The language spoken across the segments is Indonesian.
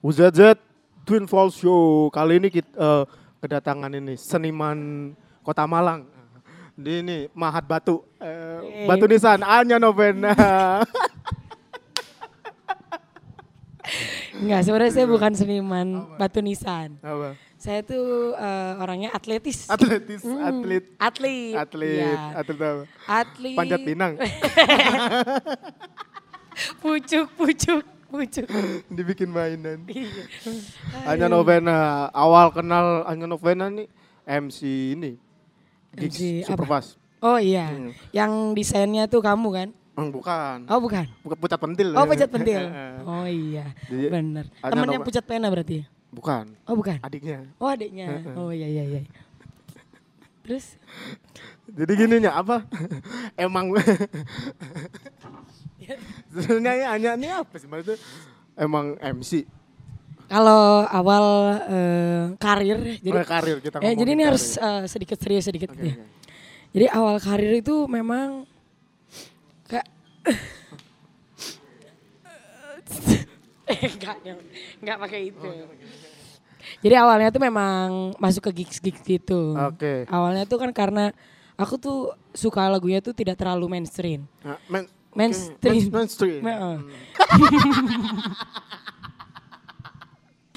UZZ Twin Falls Show. Kali ini kita kedatangan ini seniman Kota Malang. Di ini Mahat Batu. Eh, Eh. Batu Nisan Anya Novena. Enggak, sebenarnya saya bukan seniman batu nisan. Apa? Saya tuh eh, orangnya atletis. Atletis, Hmm, atlet, Atlet. atlet, Iya. atlet apa? Atlet. Panjat pinang. Pucuk, pucuk, pucuk. Dibikin mainan. Iya. Anya Novena. Awal kenal Anya Novena nih MC ini. Gigs MC apa? Superfast. Oh iya, Hmm. yang desainnya tuh kamu kan? Hmm, bukan. Oh bukan. Bukan pucat pentil. Oh pucat pentil. Eh, Oh iya, Jadi, bener. Temennya nama- pucat pena berarti? ya? Bukan. Oh bukan. Adiknya. Oh adiknya. Heeh. Oh iya iya iya. Terus? Jadi gini nya apa? Emang sebenarnya ya, hanya ini apa sih maksudnya? Emang MC. Kalau awal eh, karir, jadi Oh, karir kita eh, jadi ini ngomongin harus karir. eh, sedikit serius sedikit gitu ya. oke. Jadi awal karir itu memang kayak enggak enggak pakai itu. Jadi awalnya tuh memang masuk ke gigs gigs gitu. Oke. Awalnya tuh kan karena aku tuh suka lagunya tuh tidak terlalu mainstream. Nah, main, Mainstream. Main- mainstream. Heeh.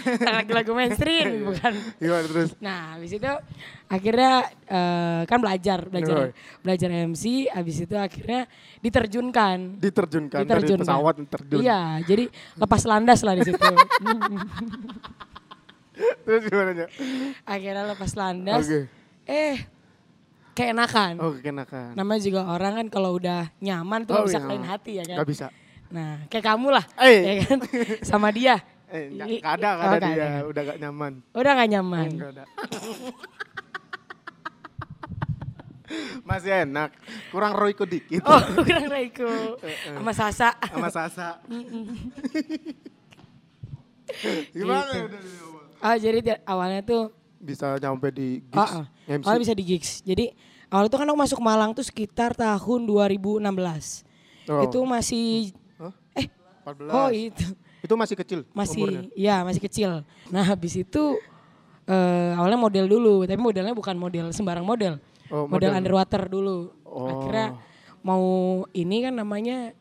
Lagu-lagu mainstream bukan. Gimana terus? Nah, habis itu akhirnya eh, kan belajar, belajar, belajar MC. Habis itu akhirnya diterjunkan. Diterjunkan, dari Diterjunkan. pesawat terjun. Iya, jadi lepas landas lah di situ. Terus gimana nya? akhirnya lepas landas. Oke. Eh, keenakan. Oh, kenakan. Namanya juga orang kan kalau udah nyaman tuh Oh, bisa iya. kalian hati ya kan. Gak bisa. Nah, kayak kamu lah, Eh. ya kan, sama dia. Eh, gak, I- gak ada, gak oh, ada gak dia. ada. Udah gak nyaman. Udah gak nyaman. Gak ada. Masih enak. Kurang Royko dikit. Oh, kurang Raiko. Sama Sasa. Sama Sasa. Gimana Gitu. ya udah awal? Ah, jadi di- awalnya tuh Bisa nyampe di gigs. MC. Awalnya bisa di gigs. Jadi awal itu kan aku masuk Malang tuh sekitar tahun 2016. Oh. Itu masih Hah? eh 14. oh itu Itu masih kecil masih umurnya. ya masih kecil. Nah, habis itu eh awalnya model dulu, tapi modelnya bukan model sembarang model. Oh, model, model. underwater dulu. Oh. Akhirnya mau ini kan namanya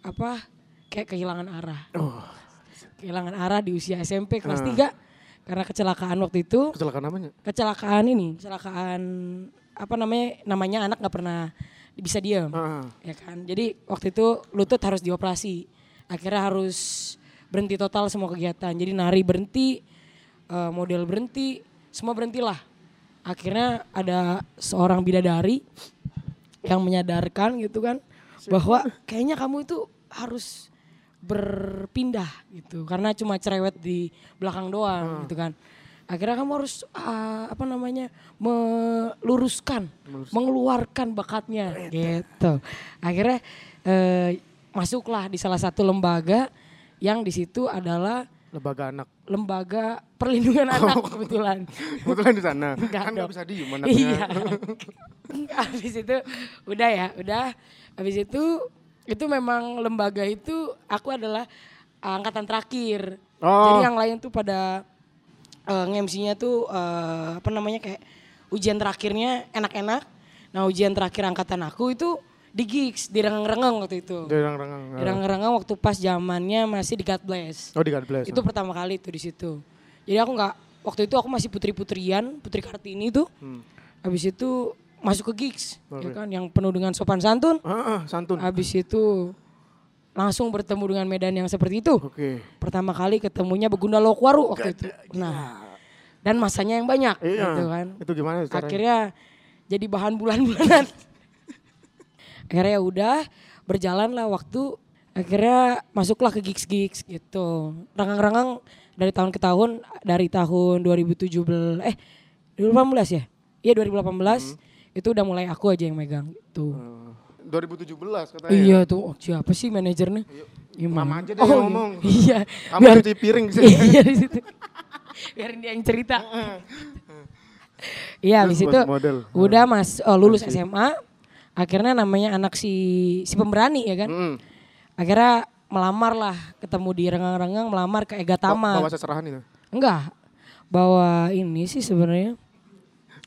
apa? Kayak kehilangan arah. Oh, Kehilangan arah di usia SMP kelas Ah. 3 karena kecelakaan waktu itu. kecelakaan namanya? kecelakaan ini, kecelakaan apa namanya? Namanya anak nggak pernah bisa diam, Ah, ya kan? Jadi waktu itu lutut harus dioperasi, akhirnya harus berhenti total semua kegiatan. Jadi nari berhenti, eh, model berhenti, semua berhentilah. Akhirnya ada seorang bidadari yang menyadarkan gitu kan bahwa kayaknya kamu itu harus berpindah gitu karena cuma cerewet di belakang doang gitu kan akhirnya kamu harus ah, apa namanya meluruskan mengeluarkan bakatnya gitu akhirnya eh, masuklah di salah satu lembaga yang di situ adalah lembaga anak. lembaga perlindungan anak kebetulan Kebetulan di sana. Enggak kan dong. gak bisa diem anaknya. Iya. habis itu udah ya, udah. Habis itu itu memang lembaga itu aku adalah angkatan terakhir. Oh. Jadi yang lain tuh pada uh, nge-MC-nya tuh eh, apa namanya kayak ujian terakhirnya enak-enak. Nah, ujian terakhir angkatan aku itu di gigs, di rengeng-rengeng waktu itu. Dia rengang-rengang. Di rengeng-rengeng waktu pas zamannya masih di God Bless. Oh di God bless. Itu pertama kali tuh di situ. Jadi aku nggak waktu itu aku masih putri-putrian, Putri Kartini tuh. Hmm. Habis itu masuk ke gigs, ya kan yang penuh dengan sopan santun. Ah, ah, santun. Habis itu langsung bertemu dengan medan yang seperti itu. Oke. Pertama kali ketemunya Begunda Lokwaru waktu itu. Nah, dan masanya yang banyak Iya. gitu kan. Itu gimana caranya? Akhirnya jadi bahan bulan-bulanan. akhirnya ya udah berjalan lah waktu akhirnya masuklah ke gigs-gigs gitu. Rengang-rengang dari tahun ke tahun dari tahun 2017 eh 2018 ya? Iya 2018 itu udah mulai aku aja yang megang gitu. Eh, 2017 katanya. Iya tuh, oh, siapa sih manajernya? Gimana? Mama aja deh yang ngomong. Iya. Kamu biar- cuci piring di sini. Iya di situ. Biarin dia yang cerita. Iya, habis Terus itu buat model. udah mas oh, lulus SMA. Akhirnya namanya anak si si pemberani ya kan. Mm. Akhirnya melamar lah, ketemu di renggang-renggang melamar ke Ega Tama. Bawa seserahan itu. Enggak. Bawa ini sih sebenarnya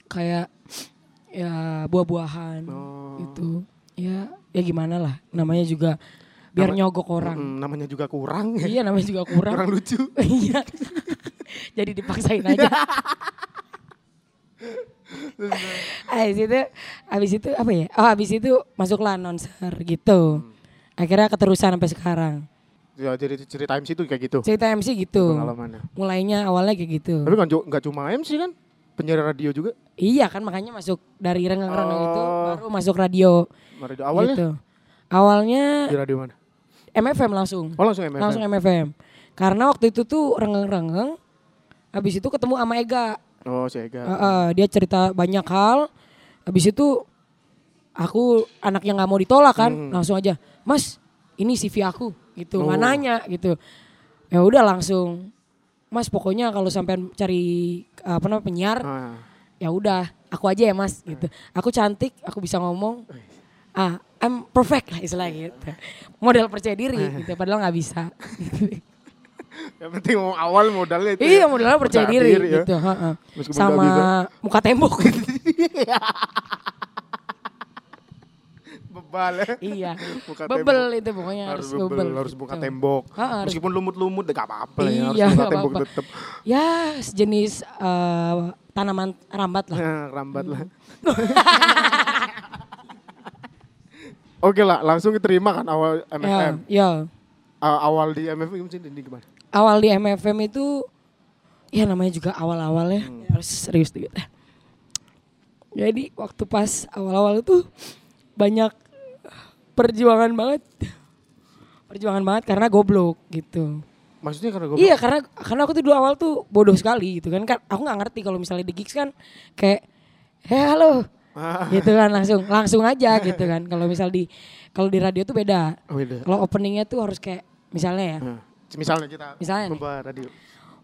kayak ya buah-buahan Oh. gitu. Ya ya gimana lah. Namanya juga biar Nama- nyogok orang. Mm, namanya juga kurang. Iya namanya juga kurang. kurang lucu. Iya. Jadi dipaksain aja. habis itu, habis itu apa ya? Oh habis itu masuklah announcer gitu. Akhirnya keterusan sampai sekarang. Ya jadi cerita MC itu kayak gitu. Cerita MC gitu. Pengalamannya. Mulainya awalnya kayak gitu. Tapi kan nggak cuma MC kan? Penyiar radio juga. Iya kan makanya masuk dari renggang-renggang itu Oh. baru masuk radio. Radio awalnya Gitu. Awalnya di radio mana? MFM langsung. Oh langsung MFM. Langsung MFM. Karena waktu itu tuh renggang-renggang habis itu ketemu sama Ega. Oh si Ega. Heeh, dia cerita banyak hal. Habis itu aku anak yang nggak mau ditolak kan, Hmm. langsung aja, Mas, ini CV aku, gitu, nggak Oh. nanya gitu. Ya udah langsung, Mas pokoknya kalau sampai cari apa namanya penyiar, Ah. ya udah, aku aja ya Mas, gitu. Aku cantik, aku bisa ngomong. Ah, I'm perfect lah istilahnya gitu. Model percaya diri gitu, padahal nggak bisa. Yang penting mau awal modalnya itu. iya, ya. modalnya percaya diri, ya. gitu. heeh. Meskipun nggak Sama muka tembok. Bebal ya. iya. Buka Bebel tembok. itu pokoknya harus, Harus bebel, bebel. harus buka gitu. tembok. Ha, harus- Meskipun lumut-lumut gak apa-apa lah ya. Harus Iya, buka nggak tembok apa-apa. tetep. Ya sejenis eh, tanaman rambat lah. Nah, rambat lah. Oke lah, langsung diterima kan awal Ya, MFM. ya. A- awal di MFM? Di gimana? Awal di MFM itu ya namanya juga awal-awal ya. Hmm. Harus serius dikit. Jadi waktu pas awal-awal itu banyak perjuangan banget. Perjuangan banget karena goblok gitu. Maksudnya karena gue Iya karena karena aku tuh dulu awal tuh bodoh sekali gitu kan. kan aku nggak ngerti kalau misalnya di gigs kan kayak heh halo. Gitu kan langsung langsung aja gitu kan. Kalau misal di kalau di radio tuh beda. Oh, beda. Kalau openingnya tuh harus kayak misalnya ya. Nah, misalnya kita Misalnya nih. membawa radio.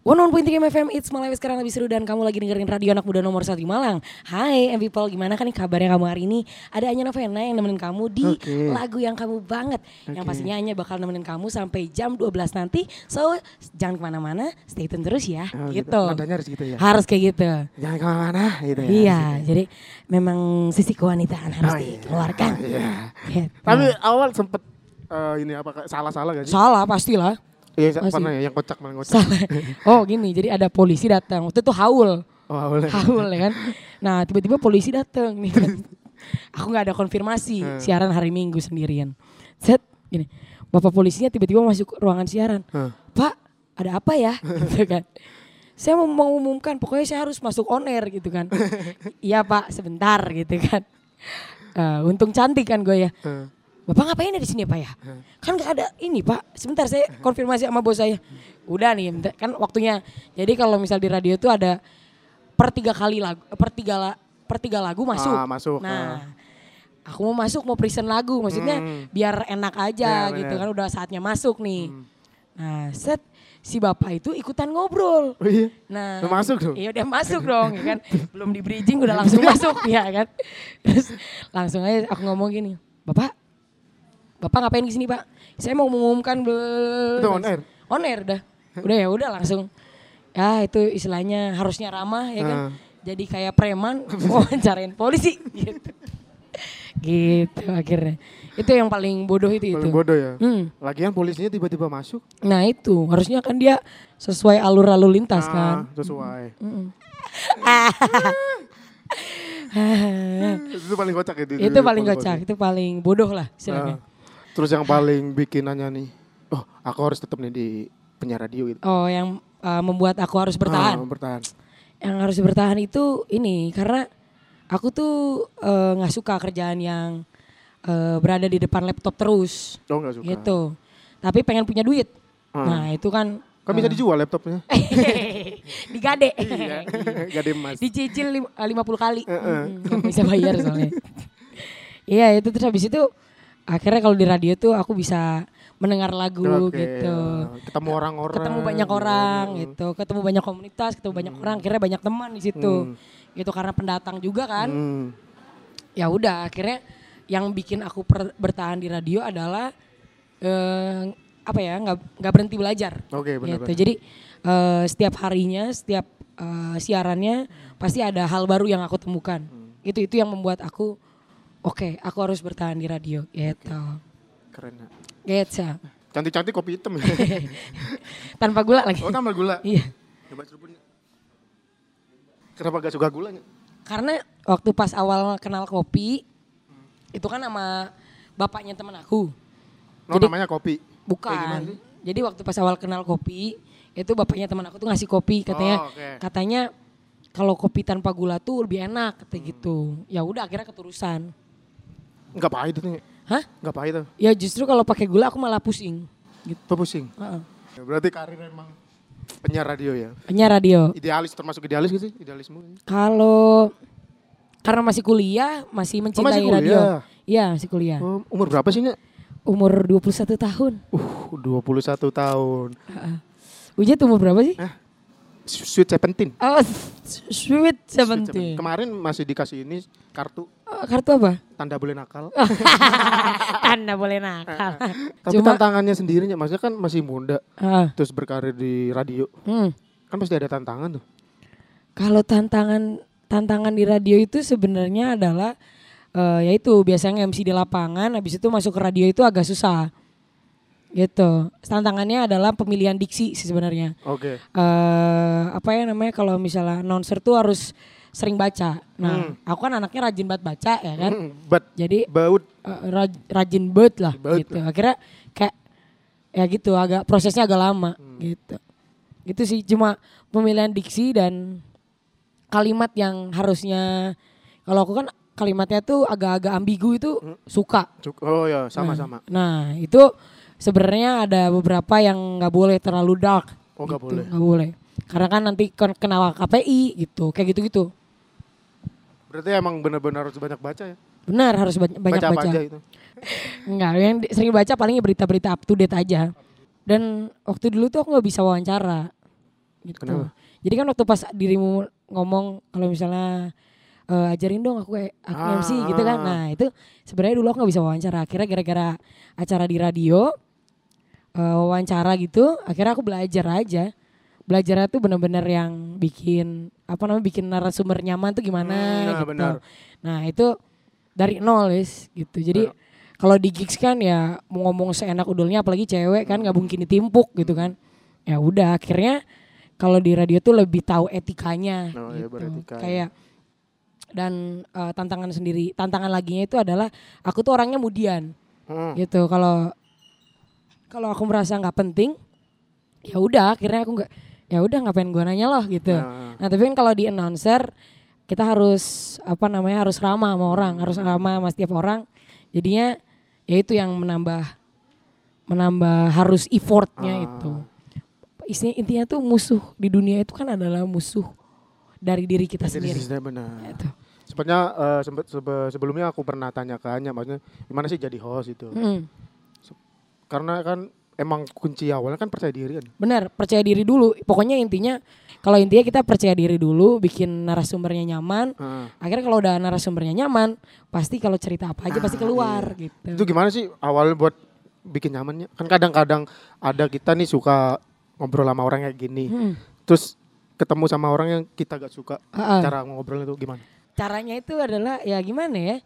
One One Point FM It's Malaysia sekarang lebih seru dan kamu lagi dengerin radio anak muda nomor satu di Malang. Hai M people gimana kan nih kabarnya kamu hari ini? Ada Anya Novena yang nemenin kamu di Oke. lagu yang kamu banget. Yang Oke. pastinya Anya bakal nemenin kamu sampai jam 12 nanti. So jangan ke mana-mana, stay tune terus ya. Oh, gitu. Nadanya harus gitu ya. Harus kayak gitu. Jangan ke mana-mana gitu ya. Iya, jadi memang sisi kewanitaan harus Oh, iya. dikeluarkan. Iya. Gitu. Tapi awal sempet eh, ini apa salah-salah gak sih? Salah pastilah. Iya, Masih. pernah ya yang kocak malah kocak. Salah. Oh gini, jadi ada polisi datang. Waktu itu haul. Oh, awalnya. haul ya kan. Nah tiba-tiba polisi datang nih kan. Aku nggak ada konfirmasi Hmm. siaran hari Minggu sendirian. Set gini, bapak polisinya tiba-tiba masuk ruangan siaran. Hah. Pak ada apa ya? gitu kan. Saya mau mengumumkan, pokoknya saya harus masuk on air gitu kan. iya pak, sebentar gitu kan. Eh, untung cantik kan gue ya. Hah. Bapak ngapain di sini ya Pak ya? Kan nggak ada ini Pak. Sebentar saya konfirmasi sama bos saya. Udah nih, kan waktunya. Jadi kalau misal di radio itu ada per tiga kali lagu, per tiga, la- per tiga lagu masuk. Ah, masuk, Nah, aku mau masuk mau present lagu, maksudnya Hmm. biar enak aja Ya, gitu bener. kan udah saatnya masuk nih. Nah, set si bapak itu ikutan ngobrol. Oh iya. Nah, Udah masuk dong? Iya udah masuk dong, ya kan. Belum di bridging udah langsung masuk, ya kan. Terus langsung aja aku ngomong gini, Bapak, Bapak ngapain di sini Pak? Saya mau mengumumkan ble- Itu on air? On air udah. Udah ya udah langsung. Ya itu istilahnya harusnya ramah ya kan. Ah. Jadi kayak preman wawancarain polisi gitu. gitu akhirnya. Itu yang paling bodoh itu itu. Paling bodoh ya. Hmm. Lagian polisinya tiba-tiba masuk. Nah itu harusnya kan dia sesuai alur lalu lintas kan. Ah, sesuai. Mm-mm. itu paling kocak itu. itu paling kocak, itu paling bodoh lah istilahnya. Ah. Terus yang paling bikinannya nih, oh aku harus tetap nih di penyiar radio gitu. Oh, yang uh, membuat aku harus bertahan. Ah, bertahan. Yang harus bertahan itu ini karena aku tuh eh, nggak suka kerjaan yang eh, berada di depan laptop terus, Oh nggak suka. gitu. Tapi pengen punya duit. Ah. Nah itu kan Kan bisa dijual laptopnya. digade, iya. Gak emas. dicicil lim- eh, 50 kali, Mm, nggak bisa bayar soalnya. Iya itu terus habis itu akhirnya kalau di radio tuh aku bisa mendengar lagu Oke, gitu. Ketemu orang-orang. ketemu banyak orang gitu, ketemu banyak komunitas, ketemu banyak orang, akhirnya banyak teman di situ. Gitu karena pendatang juga kan. Hmm. Ya udah, akhirnya yang bikin aku per- bertahan di radio adalah eh, apa ya nggak nggak berhenti belajar. Oke, benar. Gitu. Jadi eh, setiap harinya, setiap eh, siarannya pasti ada hal baru yang aku temukan. Itu itu yang membuat aku oke, aku harus bertahan di radio gitu. Keren ya. Gitu. Cantik-cantik kopi hitam ya. Tanpa gula lagi. oh tambah gula. Iya. Coba. Kenapa gak suka gulanya? Karena waktu pas awal kenal kopi itu kan sama bapaknya temen aku. No, Jadi- namanya kopi. Bukan. sih? Jadi waktu pas awal kenal kopi, itu bapaknya teman aku tuh ngasih kopi katanya Oh, oke. katanya kalau kopi tanpa gula tuh lebih enak kata Hmm. gitu. Ya udah akhirnya keterusan. Enggak pahit itu nih. Hah? Enggak pahit tuh. Ya justru kalau pakai gula aku malah pusing. Gitu. Tuh pusing. Heeh. Ya, berarti karir emang penyiar radio ya. Penyiar radio. Idealis termasuk idealis gitu sih, idealisme. Kalau karena masih kuliah, masih mencintai kuliah? radio. Iya, masih kuliah. Oh, umur berapa sih, Nya? Umur 21 tahun. Uh, 21 tahun. Ujat umur berapa sih? Eh, Sweet Seventeen. Oh, sweet 17. Kemarin masih dikasih ini kartu Oh, kartu apa? tanda boleh nakal. Tanda boleh nakal. Tapi Cuma, tantangannya sendirinya, maksudnya kan masih muda, Ah, terus berkarir di radio. hmm. Kan pasti ada tantangan tuh. Kalau tantangan tantangan di radio itu sebenarnya adalah eh, yaitu biasanya MC di lapangan, habis itu masuk ke radio itu agak susah. Gitu. Tantangannya adalah pemilihan diksi sih sebenarnya. Oke. eh apa ya namanya kalau misalnya announcer tuh harus sering baca. Nah, aku kan anaknya rajin banget baca ya kan. Hmm, But Jadi baut eh, raj- rajin banget lah Banget gitu. Akhirnya kayak ya gitu agak prosesnya agak lama gitu. Gitu sih cuma pemilihan diksi dan kalimat yang harusnya kalau aku kan kalimatnya tuh agak-agak ambigu itu suka. Cuk- Oh ya, sama-sama. Nah, itu sebenarnya ada beberapa yang nggak boleh terlalu dark. Oh, nggak gitu, boleh. nggak boleh. Karena kan nanti ken- kena KPI gitu, kayak gitu-gitu. Berarti emang benar-benar harus banyak baca ya. Benar harus ba- banyak baca. baca. apa aja itu. Enggak, yang sering baca palingnya berita-berita up to date aja. Dan waktu dulu tuh aku nggak bisa wawancara. Gitu. Kenapa? Jadi kan waktu pas dirimu ngomong kalau misalnya eh, ajarin dong aku kayak aku Ah. MC gitu kan. Nah, itu sebenarnya dulu aku nggak bisa wawancara. Akhirnya gara-gara acara di radio eh, wawancara gitu, akhirnya aku belajar aja. Belajarnya tuh bener-bener yang bikin apa namanya bikin narasumber nyaman tuh gimana Hmm, nah, gitu. benar. Nah, itu dari nol gitu. Jadi kalau di gigs kan ya mau ngomong seenak udulnya apalagi cewek kan nggak mungkin ditimpuk gitu kan. Ya udah akhirnya kalau di radio tuh lebih tahu etikanya Oh, iya, gitu. ya. Kayak dan eh, tantangan sendiri, tantangan laginya itu adalah aku tuh orangnya mudian Hmm. gitu. Kalau kalau aku merasa nggak penting, ya udah akhirnya aku nggak ya udah ngapain gua nanya loh gitu. Nah. Nah, tapi kan kalau di announcer kita harus apa namanya harus ramah sama orang, harus ramah sama setiap orang. Jadinya ya itu yang menambah menambah harus effortnya itu. Isinya intinya tuh musuh di dunia itu kan adalah musuh dari diri kita sendiri. sistemnya benar. Sebenarnya eh, sempet- sebe- sebelumnya aku pernah tanya ke Anya, maksudnya gimana sih jadi host itu? Mm, Karena kan emang kunci awalnya kan percaya diri kan. benar, percaya diri dulu. Pokoknya intinya kalau intinya kita percaya diri dulu, bikin narasumbernya nyaman. Heeh. Akhirnya kalau udah narasumbernya nyaman, pasti kalau cerita apa aja pasti keluar gitu. Itu gimana sih awalnya buat bikin nyamannya? Kan kadang-kadang ada kita nih suka ngobrol sama orang kayak gini. Mm. Terus ketemu sama orang yang kita gak suka. Ah, ah. Cara ngobrolnya itu gimana? caranya itu adalah ya gimana ya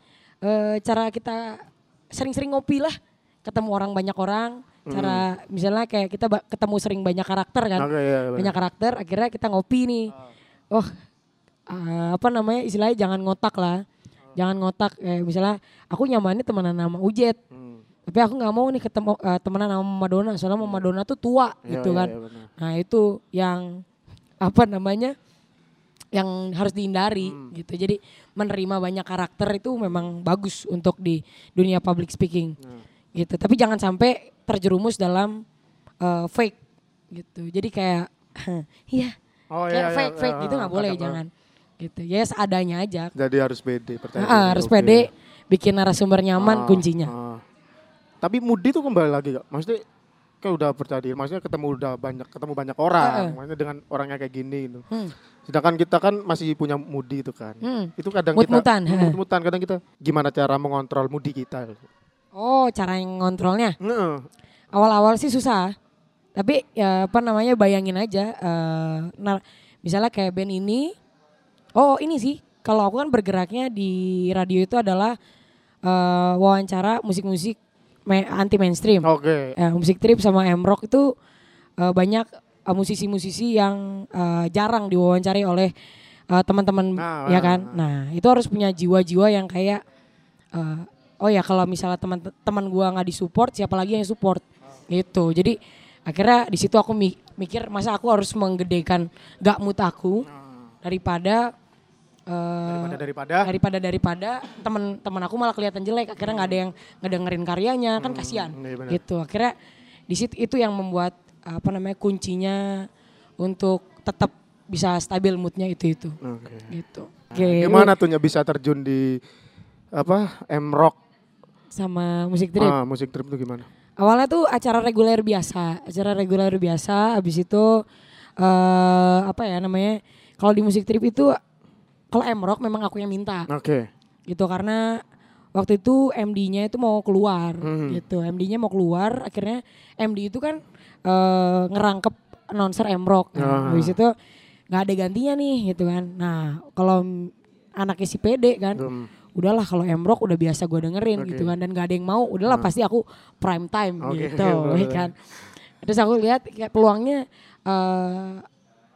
Eh, cara kita sering-sering ngopi lah ketemu orang banyak orang cara misalnya kayak kita ketemu sering banyak karakter kan Oke, iya, benar. banyak karakter akhirnya kita ngopi nih oh eh, apa namanya istilahnya jangan ngotak lah jangan ngotak eh, misalnya aku nyamannya temenan sama Ujet Hmm. tapi aku nggak mau nih ketemu eh, temenan sama Madonna soalnya Mama Madonna tuh tua Iya, gitu iya, kan iya. Nah itu yang apa namanya yang harus dihindari Hmm. gitu. Jadi menerima banyak karakter itu memang bagus untuk di dunia public speaking Nah. Gitu. Tapi jangan sampai terjerumus dalam uh, fake gitu. Jadi kayak iya Oh kayak iya, fake iya, fake iya, gitu nggak boleh kadang- jangan gitu. Ya seadanya aja. Jadi harus pede, percaya Ah, harus oke. pede bikin narasumber nyaman Ah, kuncinya. ah. Tapi Mudi tuh kembali lagi gak? Maksudnya kayak udah percaya diri, maksudnya ketemu udah banyak ketemu banyak orang, Heeh. maksudnya dengan orangnya kayak gini gitu. Hmm. Sedangkan kita kan masih punya Mudi itu kan. Hmm. Itu kadang Mut-mutan, kita heeh. mut-mutan kadang kita gimana cara mengontrol Mudi kita. Oh cara yang ngontrolnya. Heeh. awal-awal sih susah. Tapi ya apa namanya bayangin aja. eh, nah, misalnya kayak band ini. Oh ini sih. Kalau aku kan bergeraknya di radio itu adalah eh, wawancara musik-musik anti mainstream. Oke. Eh, musik trip sama M Rock itu eh, banyak eh, musisi-musisi yang eh, jarang diwawancari oleh eh, teman-teman Nah, ya kan. Nah, itu harus punya jiwa-jiwa yang kayak eh, oh ya kalau misalnya teman-teman gua nggak disupport, siapa lagi yang support? Gitu. Jadi akhirnya di situ aku mi- mikir masa aku harus menggedekan gak mood aku daripada eh, Daripada daripada. daripada daripada teman-teman aku malah kelihatan jelek akhirnya nggak ada yang ngedengerin karyanya kan kasihan iya benar. gitu akhirnya di situ itu yang membuat apa namanya kuncinya untuk tetap bisa stabil moodnya itu itu Oke. gitu Nah, oke Gimana tuh bisa terjun di apa M Rock sama musik trip ah, musik trip itu gimana? awalnya tuh acara reguler biasa acara reguler biasa habis itu eh apa ya namanya kalau di musik trip itu kalau M Rock memang aku yang minta Oke. gitu karena waktu itu MD-nya itu mau keluar Hmm. gitu MD-nya mau keluar akhirnya MD itu kan eh, ngerangkep announcer M-Rock Ah. nah, habis itu nggak ada gantinya nih gitu kan nah kalau anaknya si PD kan Hmm. Udahlah kalau M-Rock udah biasa gue dengerin Oke. gitu kan dan gak ada yang mau udahlah pasti aku prime time Oke, gitu boleh. ya kan terus aku lihat kayak peluangnya eh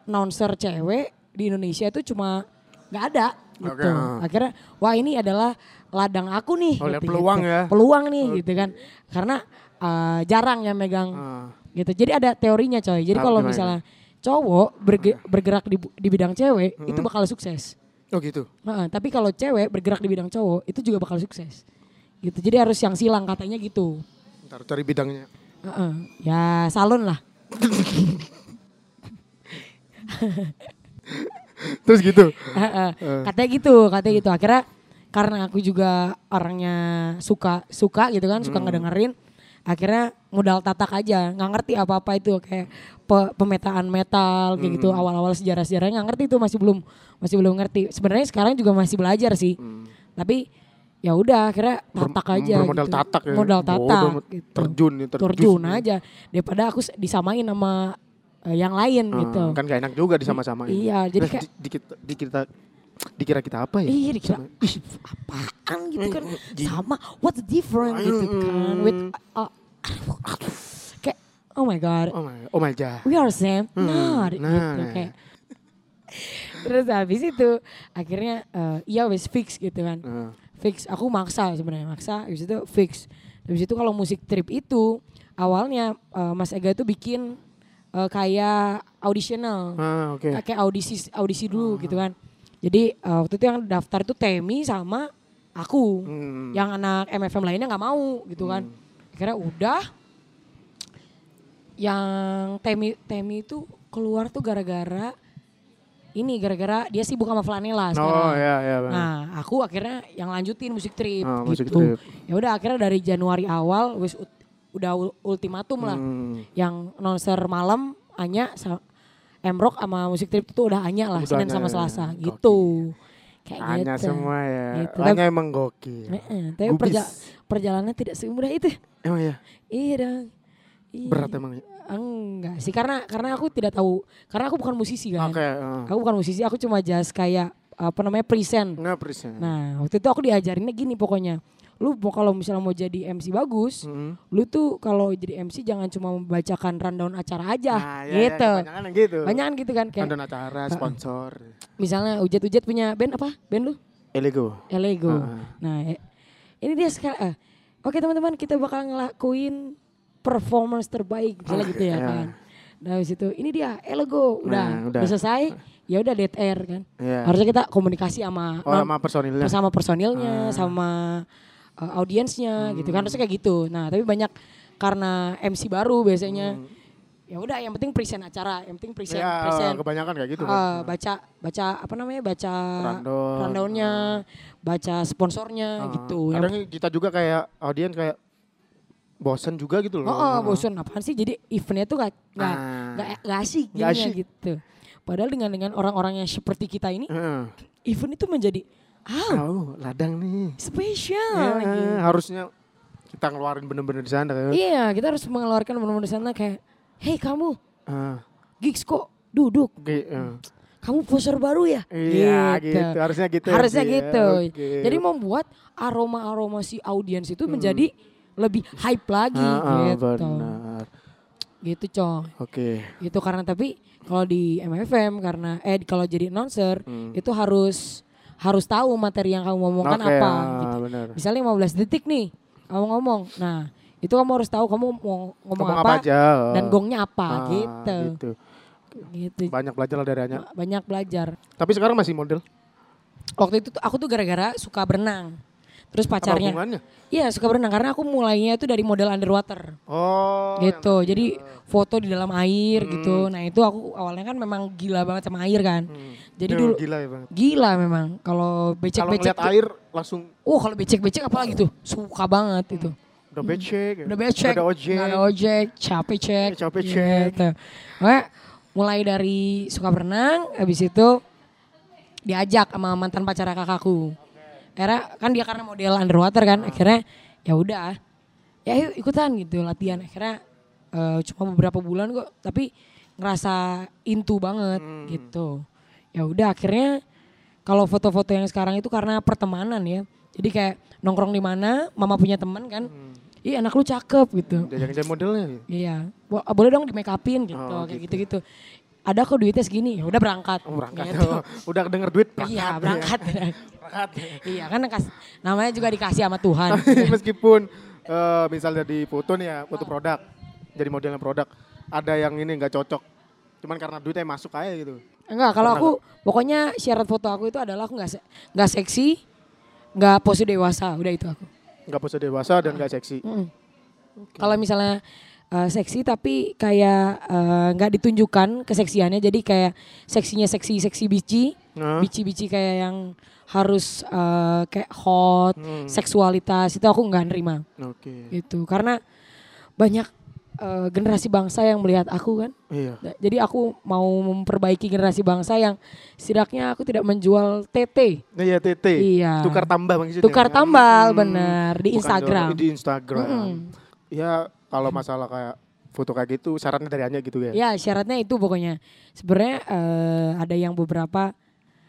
announcer cewek di Indonesia itu cuma nggak ada gitu Oke, ah. akhirnya wah ini adalah ladang aku nih Oh, gitu, peluang gitu. ya. peluang nih gitu kan karena eh, jarang yang megang Ah. gitu jadi ada teorinya coy jadi kalau misalnya cowok berge- bergerak di, di bidang cewek itu Hmm. bakal sukses Oh gitu. Heeh, tapi kalau cewek bergerak di bidang cowok itu juga bakal sukses. Gitu. Jadi harus yang silang katanya gitu. Ntar cari bidangnya. Heeh. Ya salon lah. Terus gitu. Heeh. katanya gitu, katanya gitu. Akhirnya karena aku juga orangnya suka suka gitu kan, suka ngedengerin. Akhirnya modal tatak aja, nggak ngerti apa-apa itu kayak pe- pemetaan metal kayak gitu. Awal-awal sejarah-sejarahnya nggak ngerti itu masih belum masih belum ngerti. Sebenarnya sekarang juga masih belajar sih. Tapi ya udah akhirnya tatak aja bermodal gitu. tatak ya. Modal Bodoh, tatak gitu. terjun ya, terjun. terjun aja daripada aku disamain sama eh, yang lain Ah, gitu. Kan gak enak juga disama-samain. Iya, jadi kayak- di, dikit, dikira, dikira kita apa ya? Iya dikira "Ih, apaan gitu kan sama what's the difference gitu kan with uh, kayak oh my god Oh my, oh my god. we are same not nah. gitu kayak terus habis itu akhirnya eh, iya wes fix gitu kan Ah. fix aku maksa sebenarnya maksa habis itu fix habis itu kalau musik trip itu awalnya eh, Mas Ega itu bikin eh, kayak auditional Ah, oke. kayak audisi audisi dulu gitu kan. Jadi uh, waktu itu yang daftar itu Temi sama aku. Hmm. Yang anak MFM lainnya nggak mau gitu kan. Akhirnya udah yang Temi Temi itu keluar tuh gara-gara ini gara-gara dia sibuk sama Flanela sekarang. Oh iya iya. Nah, aku akhirnya yang lanjutin musik trip musik gitu. trip. Ya udah akhirnya dari Januari awal wis udah ul- ultimatum lah Hmm. yang announcer malam Anya Emrok sama musik trip itu udah Anya lah Senin Anya sama ya. Selasa Gokil. gitu. Kayak Hanya gitu. semua ya. Gitu. Tapi- emang gokil. Heeh, tapi perja- perjalanannya tidak semudah itu. Emang ya? Iya dong. Iya. Berat emang ya? Enggak sih karena karena aku tidak tahu karena aku bukan musisi kan. Oke. ah. Aku bukan musisi, aku cuma just kayak apa namanya present. Nggak present. Nah, waktu itu aku diajarinnya gini pokoknya. Lu kalau misalnya mau jadi MC bagus, Mm. lu tuh kalau jadi MC jangan cuma membacakan rundown acara aja Nah, iya, gitu. iya, kebanyakan yang gitu. Banyak kan gitu kan kayak Nonton acara, sponsor. misalnya Ujet-Ujet punya band apa? Band lu? Elego. Elego. Ah. Nah, eh, ini dia sekarang. eh, Oke teman-teman, kita bakal ngelakuin performance terbaik misalnya Oke, gitu ya ya. kan. Nah, habis itu ini dia Elego udah, Nah, udah. udah selesai. Ya udah dead air kan. Iya. Harusnya kita komunikasi sama Oh, non- sama personilnya. sama personilnya, Ah. sama uh, audiensnya gitu Hmm. kan. Harusnya kayak gitu. Nah, tapi banyak karena MC baru biasanya. Ya udah, yang penting present acara, yang penting present. Ya, present. kebanyakan kayak gitu. Uh, baca baca apa namanya baca Rundown. rundownnya baca sponsornya Ah, gitu yang Kadang kita juga kayak audien kayak bosen juga gitu loh. oh, oh bosan apaan sih jadi eventnya tuh gak nggak Ah. nggak nggak asik jadinya asik. gitu padahal dengan dengan orang-orang yang seperti kita ini Heeh. event itu menjadi ah Oh, ladang nih. spesial Ya, gitu. harusnya Kita ngeluarin bener-bener di sana. Iya, kita harus mengeluarkan benar-benar di sana kayak, hei kamu, Ah, gigs kok duduk, Oke. ah. kamu poster baru ya? Iya gitu. Harusnya gitu. ya, Harusnya ya. gitu. Oke. Jadi membuat aroma-aroma si audiens itu menjadi lebih hype lagi Ah, ah, gitu. benar. Gitu, coy. Oke. Gitu karena tapi kalau di MFM karena eh kalau jadi announcer Hmm. itu harus harus tahu materi yang kamu ngomongkan Oke, apa ah, gitu. benar. Misalnya 15 detik nih kamu ngomong. Nah, itu kamu harus tahu kamu mau ngomong, Ngomong apa, apa aja. dan gongnya apa Ah, gitu. gitu. Gitu. Banyak belajar lah dari Anya. Banyak belajar. Tapi sekarang masih model. Waktu itu aku tuh gara-gara suka berenang. Terus pacarnya. Iya, suka berenang karena aku mulainya itu dari model underwater. Oh. gitu. Jadi foto di dalam air Hmm. gitu. Nah, itu aku awalnya kan memang gila banget sama air kan. Hmm. Jadi dulu gila ya banget. gila memang kalau Kalau becek-becek tuh- air langsung Oh, kalau becek-becek apalagi tuh suka banget itu. Udah becek. ya. Udah becek, Udah ada ojek. nggak ada ojek, capek cek. Capek cek. Gitu. Pokoknya mulai dari suka berenang, habis itu diajak sama mantan pacar kakakku. Akhirnya kan dia karena model underwater kan, akhirnya ya udah, ya ayo ikutan gitu latihan. Akhirnya eh, cuma beberapa bulan kok, tapi ngerasa into banget Hmm. gitu. Ya udah akhirnya kalau foto-foto yang sekarang itu karena pertemanan ya. Jadi kayak nongkrong di mana, mama punya teman kan, Hmm. Ih anak lu cakep gitu. Udah jadi modelnya. gitu. Iya, Bo- boleh dong di make upin gitu, Oh, kayak gitu. gitu-gitu. Ada kok duitnya segini, ya udah berangkat. Oh, berangkat. Gitu. Oh, udah denger duit berangkat. Iya, berangkat. Berangkat. iya, kan kas- namanya juga dikasih sama Tuhan. Meskipun eh, misalnya di foto nih ya, foto produk. Jadi modelnya produk. Ada yang ini nggak cocok. Cuman karena duitnya masuk aja gitu. Enggak, kalau aku pokoknya syarat foto aku itu adalah aku nggak se- nggak seksi, nggak pose dewasa, udah itu aku. Nggak pose dewasa dan nggak seksi. Mm. Kalau misalnya eh, seksi tapi kayak eh, nggak ditunjukkan keseksiannya, jadi kayak seksinya seksi seksi bici, Nah. bici-bici kayak yang harus eh, kayak hot, Hmm. seksualitas itu aku nggak nerima Oke. gitu karena banyak eh, generasi bangsa yang melihat aku kan Iya. Da- jadi aku mau memperbaiki generasi bangsa yang setidaknya aku tidak menjual TT Nah, iya TT. Iya. Tukar tambah maksudnya. tukar kan? tambal Hmm. bener di Bukan Instagram Di Instagram. Mm-mm. Ya kalau masalah kayak foto kayak gitu syaratnya dari Anya gitu ya. ya syaratnya itu pokoknya sebenarnya eh, ada yang beberapa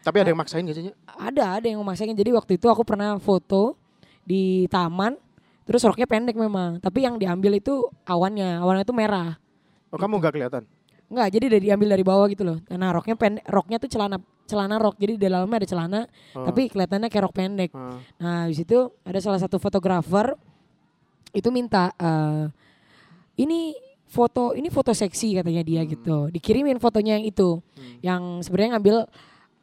Tapi ada yang maksain gak sih? Ada ada yang memaksakan jadi waktu itu aku pernah foto di taman terus roknya pendek memang tapi yang diambil itu awannya awannya itu merah Oh kamu nggak kelihatan? Enggak, jadi dari diambil dari bawah gitu loh. Nah, roknya pendek, roknya tuh celana celana rok. Jadi di dalamnya ada celana, Oh. tapi kelihatannya kayak rok pendek. Ah. Nah, di situ ada salah satu fotografer itu minta eh, ini foto ini foto seksi katanya dia gitu. Dikirimin fotonya yang itu. Yang sebenarnya ngambil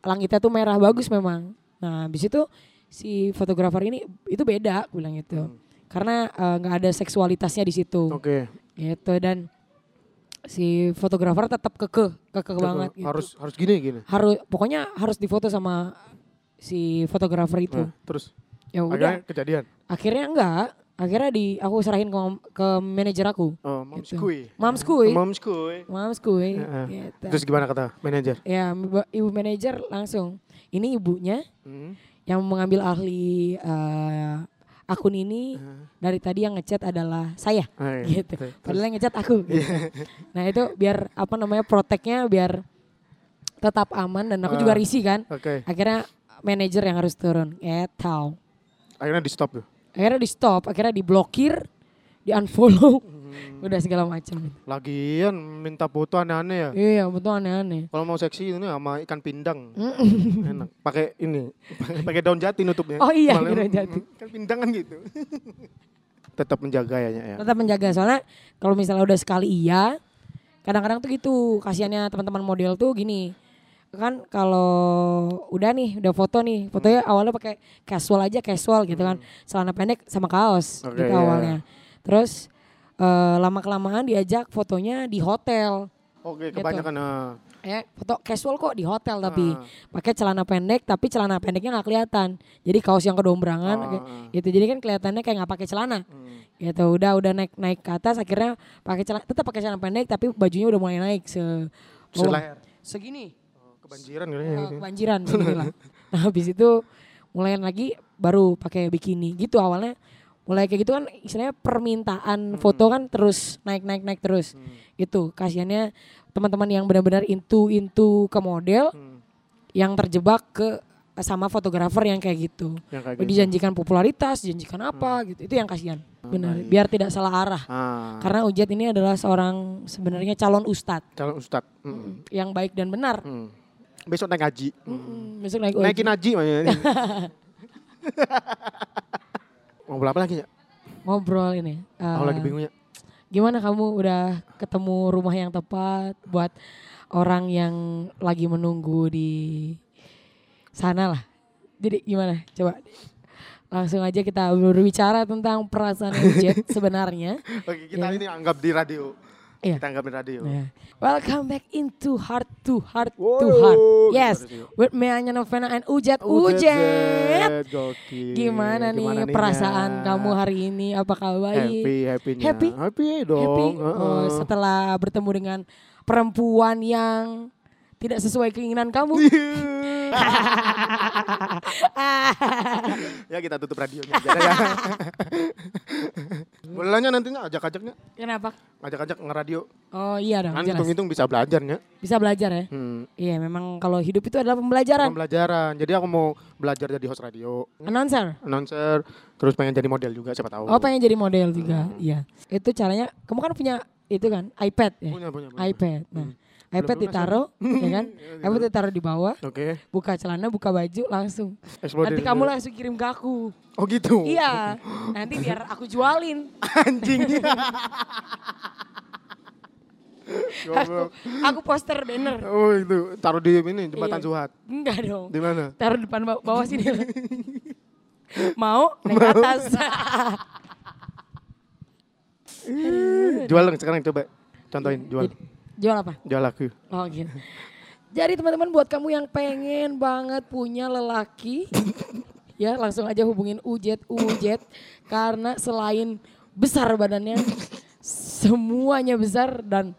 langitnya tuh merah bagus memang. Nah, habis itu si fotografer ini itu beda bilang itu. Karena eh, nggak ada seksualitasnya di situ Oke. gitu dan si fotografer tetap kekeh kekeh banget gitu. Harus harus gini gini. harus pokoknya harus difoto sama si fotografer itu Nah, terus ya udah akhirnya kejadian. akhirnya enggak akhirnya di aku serahin ke ke manajer aku Oh, mom's Gitu. kui. Kui. Mom's kui. Mams kui Heeh. gitu. Terus gimana kata manajer? ya ibu- manajer langsung ini ibunya Hmm. yang mengambil ahli eh, akun ini dari tadi yang ngechat adalah saya Ah, iya. gitu. Terus- Padahal yang ngecat aku. Gitu. nah itu biar apa namanya proteknya biar tetap aman dan aku juga Ah. risih kan. Oke. Akhirnya manajer yang harus turun. Ya tahu. Akhirnya di stop tuh. Akhirnya di stop, akhirnya diblokir, di unfollow, Hmm. udah segala macam. Lagian minta foto aneh-aneh ya. Iya betul aneh-aneh. Kalau mau seksi ini sama ikan pindang. Enak. Pakai ini, pakai daun jati nutupnya. Oh iya, daun jati. Kan pindang kan gitu. Tetap menjaga ya, ya. Tetap menjaga soalnya kalau misalnya udah sekali iya, kadang-kadang tuh gitu kasihannya teman-teman model tuh gini kan kalau udah nih udah foto nih fotonya awalnya pakai casual aja casual gitu kan celana pendek sama kaos Oke, gitu iya. awalnya terus eh, lama kelamaan diajak fotonya di hotel Oke, Gitu. kebanyakan ah. ya foto casual kok di hotel tapi Ah. pakai celana pendek tapi celana pendeknya nggak kelihatan jadi kaos yang kedombrangan ah. gitu jadi kan kelihatannya kayak nggak pakai celana Hmm. gitu udah udah naik naik ke atas akhirnya pakai celana tetap pakai celana pendek tapi bajunya udah mulai naik se bawah. Seleher. segini Oh, Kebanjiran kali ya. Eh, kebanjiran segini lah. nah habis itu mulai lagi baru pakai bikini gitu awalnya mulai kayak gitu kan istilahnya permintaan foto kan terus naik naik naik terus itu kasihannya teman-teman yang benar-benar into into ke model Hmm. yang terjebak ke sama fotografer yang kayak gitu Yang kayak gitu. dijanjikan popularitas dijanjikan apa gitu itu yang kasihan benar biar tidak salah arah Ah, karena Ujat ini adalah seorang sebenarnya calon ustadz calon ustad. Hmm. yang baik dan benar Hmm. Besok naik haji. Hmm, besok naik Naikin haji makanya. Ngobrol apa lagi ya? ngobrol ini Aku Eh, lagi bingung ya. Gimana kamu udah ketemu rumah yang tepat buat orang yang lagi menunggu di sana lah. Jadi gimana? Coba langsung aja kita berbicara tentang perasaan Jet sebenarnya. Oke, kita Iya. ini anggap di radio. Iya. Kita anggap di radio. Nah, welcome back into heart to heart to Wow, heart. Yes, with me Anya Novena and Ujet Ujet, gokil. Gimana, nih perasaan kamu hari ini? Apakah baik? Happy, happy-nya. Happy? Happy dong. Happy? heeh. Oh, setelah bertemu dengan perempuan yang tidak sesuai keinginan kamu. ya kita tutup radionya ya. Bolehnya nantinya ajak-ajaknya, Kenapa? ajak-ajak ngeradio. Oh iya dong, Kan jelas. hitung-hitung bisa belajarnya. Bisa belajar ya. Hmm. Iya, memang kalau hidup itu adalah pembelajaran. Pembelajaran. Jadi aku mau belajar jadi host radio, Announcer. announcer, terus pengen jadi model juga siapa tahu. Oh, pengen jadi model juga. Iya. Itu caranya kamu kan punya itu kan iPad ya. Punya, punya, punya. iPad. Nah, Belum iPad ditaruh, ya kan? iPad ditaruh di bawah, Oke. buka celana, buka baju, langsung. Explode Nanti kamu langsung kirim ke aku. Oh gitu. Iya. Nanti biar aku jualin. Anjing. Aku, Goblok. aku poster banner. Oh itu taruh di ini jembatan Iya. Suhat. Enggak dong. Di mana? Taruh depan baw- bawah sini. Mau naik ke atas. Jual dong sekarang coba. Contohin jual. Jadi, jual apa? Jual aku. Oh gitu. Jadi teman-teman buat kamu yang pengen banget punya lelaki, ya langsung aja hubungin Ujet Ujet karena selain besar badannya, semuanya besar dan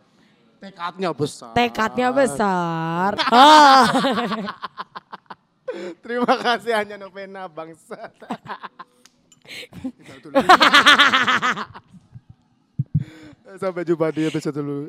Tekadnya besar. tekadnya besar. Ah. Terima kasih hanya novena bangsa. Sampai jumpa di episode dulu.